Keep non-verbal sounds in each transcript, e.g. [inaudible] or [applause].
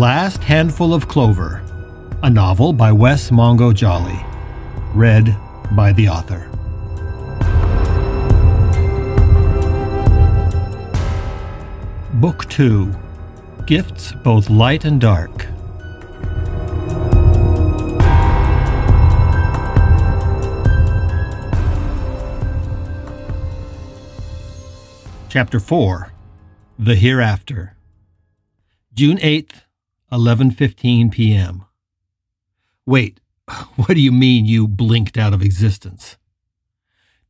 Last Handful of Clover, a novel by Wes Mongo Jolley, read by the author. Book 2 Gifts Both Light and Dark. Chapter 4 The Hereafter. June 8th, 11:15 p.m. Wait, [laughs] what do you mean you blinked out of existence?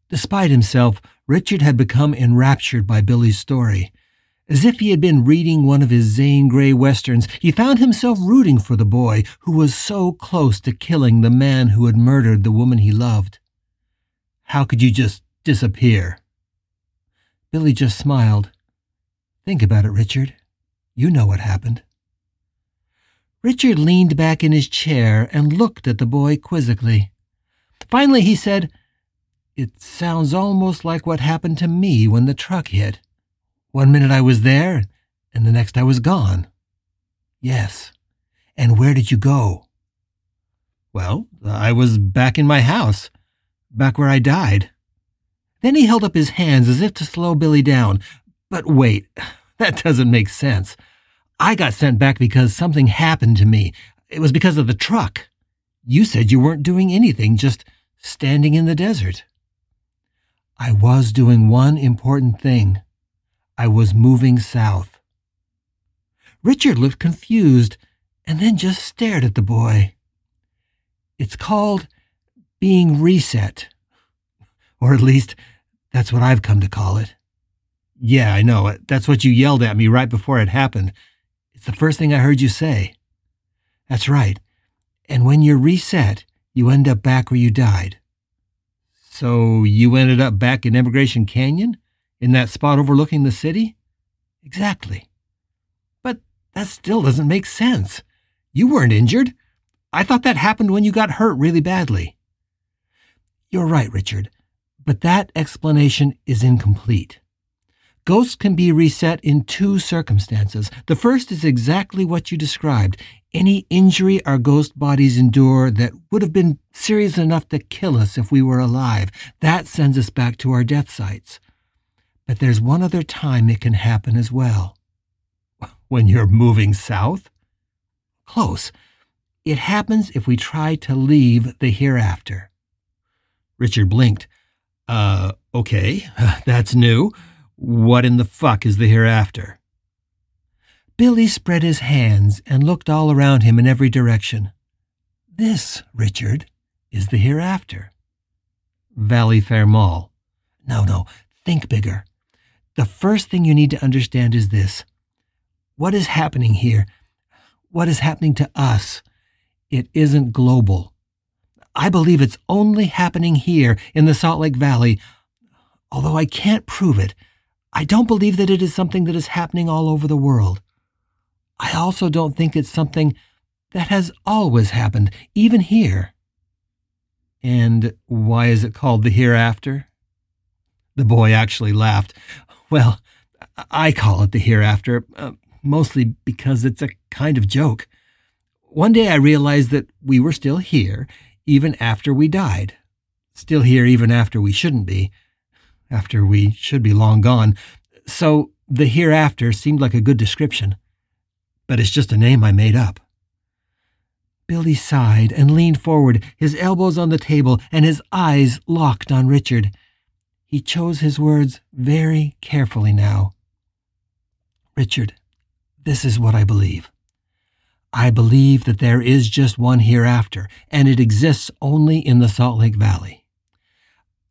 Despite himself, Richard had become enraptured by Billy's story. As if he had been reading one of his Zane Grey westerns, he found himself rooting for the boy who was so close to killing the man who had murdered the woman he loved. How could you just disappear? Billy just smiled. Think about it, Richard. You know what happened. Richard leaned back in his chair and looked at the boy quizzically. Finally, he said, It sounds almost like what happened to me when the truck hit. One minute I was there, and the next I was gone. Yes. And where did you go? Well, I was back in my house, back where I died. Then he held up his hands as if to slow Billy down. But wait, [laughs] that doesn't make sense. I got sent back because something happened to me. It was because of the truck. You said you weren't doing anything, just standing in the desert. I was doing one important thing. I was moving south. Richard looked confused and then just stared at the boy. It's called being reset. Or at least, that's what I've come to call it. Yeah, I know. That's what you yelled at me right before it happened. It's the first thing I heard you say. That's right. And when you're reset, you end up back where you died. So you ended up back in Emigration Canyon? In that spot overlooking the city? Exactly. But that still doesn't make sense. You weren't injured. I thought that happened when you got hurt really badly. You're right, Richard but that explanation is incomplete. Ghosts can be reset in two circumstances. The first is exactly what you described any injury our ghost bodies endure that would have been serious enough to kill us if we were alive. That sends us back to our death sites. But there's one other time it can happen as well. [laughs] When you're moving south? Close. It happens if we try to leave the hereafter. Richard blinked. Uh, okay, [laughs] that's new. What in the fuck is the hereafter? Billy spread his hands and looked all around him in every direction. This, Richard, is the hereafter. Valley Fair Mall. No, no, think bigger. The first thing you need to understand is this. What is happening here? What is happening to us? It isn't global. I believe it's only happening here in the Salt Lake Valley. Although I can't prove it, I don't believe that it is something that is happening all over the world. I also don't think it's something that has always happened, even here. And why is it called the hereafter? The boy actually laughed. Well, I call it the hereafter, uh, mostly because it's a kind of joke. One day I realized that we were still here even after we died. Still here even after we shouldn't be, after we should be long gone. So the hereafter seemed like a good description. But it's just a name I made up. Billy sighed and leaned forward, his elbows on the table and his eyes locked on Richard. He chose his words very carefully now. Richard, this is what I believe. I believe that there is just one hereafter, and it exists only in the Salt Lake Valley.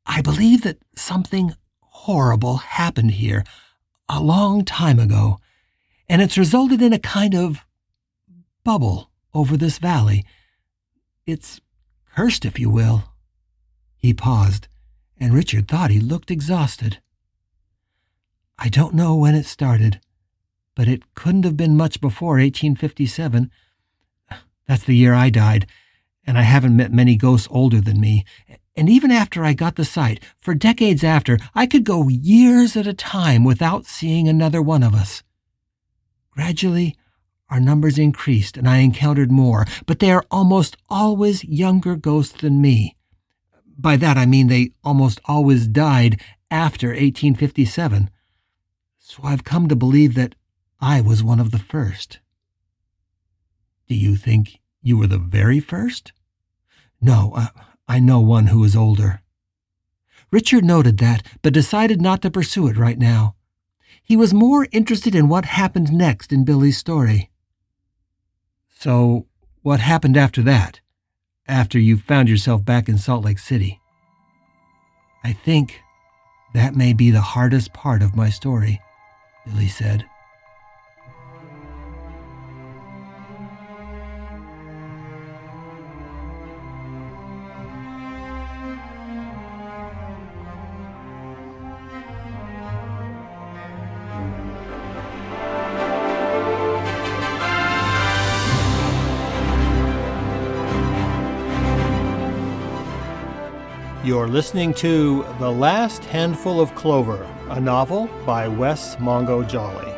I believe that something horrible happened here a long time ago, and it's resulted in a kind of bubble over this valley. It's cursed, if you will. He paused, and Richard thought he looked exhausted. I don't know when it started but it couldn't have been much before 1857. That's the year I died, and I haven't met many ghosts older than me. And even after I got the sight, for decades after, I could go years at a time without seeing another one of us. Gradually, our numbers increased and I encountered more, but they are almost always younger ghosts than me. By that I mean they almost always died after 1857. So I've come to believe that I was one of the first. Do you think you were the very first? No, uh, I know one who is older. Richard noted that, but decided not to pursue it right now. He was more interested in what happened next in Billy's story. So, what happened after that? After you found yourself back in Salt Lake City? I think that may be the hardest part of my story, Billy said. You're listening to The Last Handful of Clover, a novel by Wes Mongo Jolley.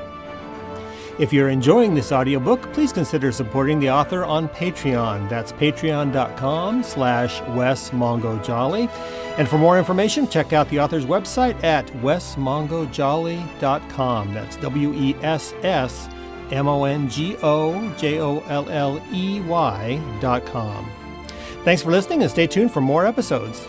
If you're enjoying this audiobook, please consider supporting the author on Patreon. That's patreon.com slash Wes Jolley. And for more information, check out the author's website at wesmongojolley.com. That's W-E-S-S M-O-N-G-O-J-O-L-L-E-Y dot com. Thanks for listening and stay tuned for more episodes.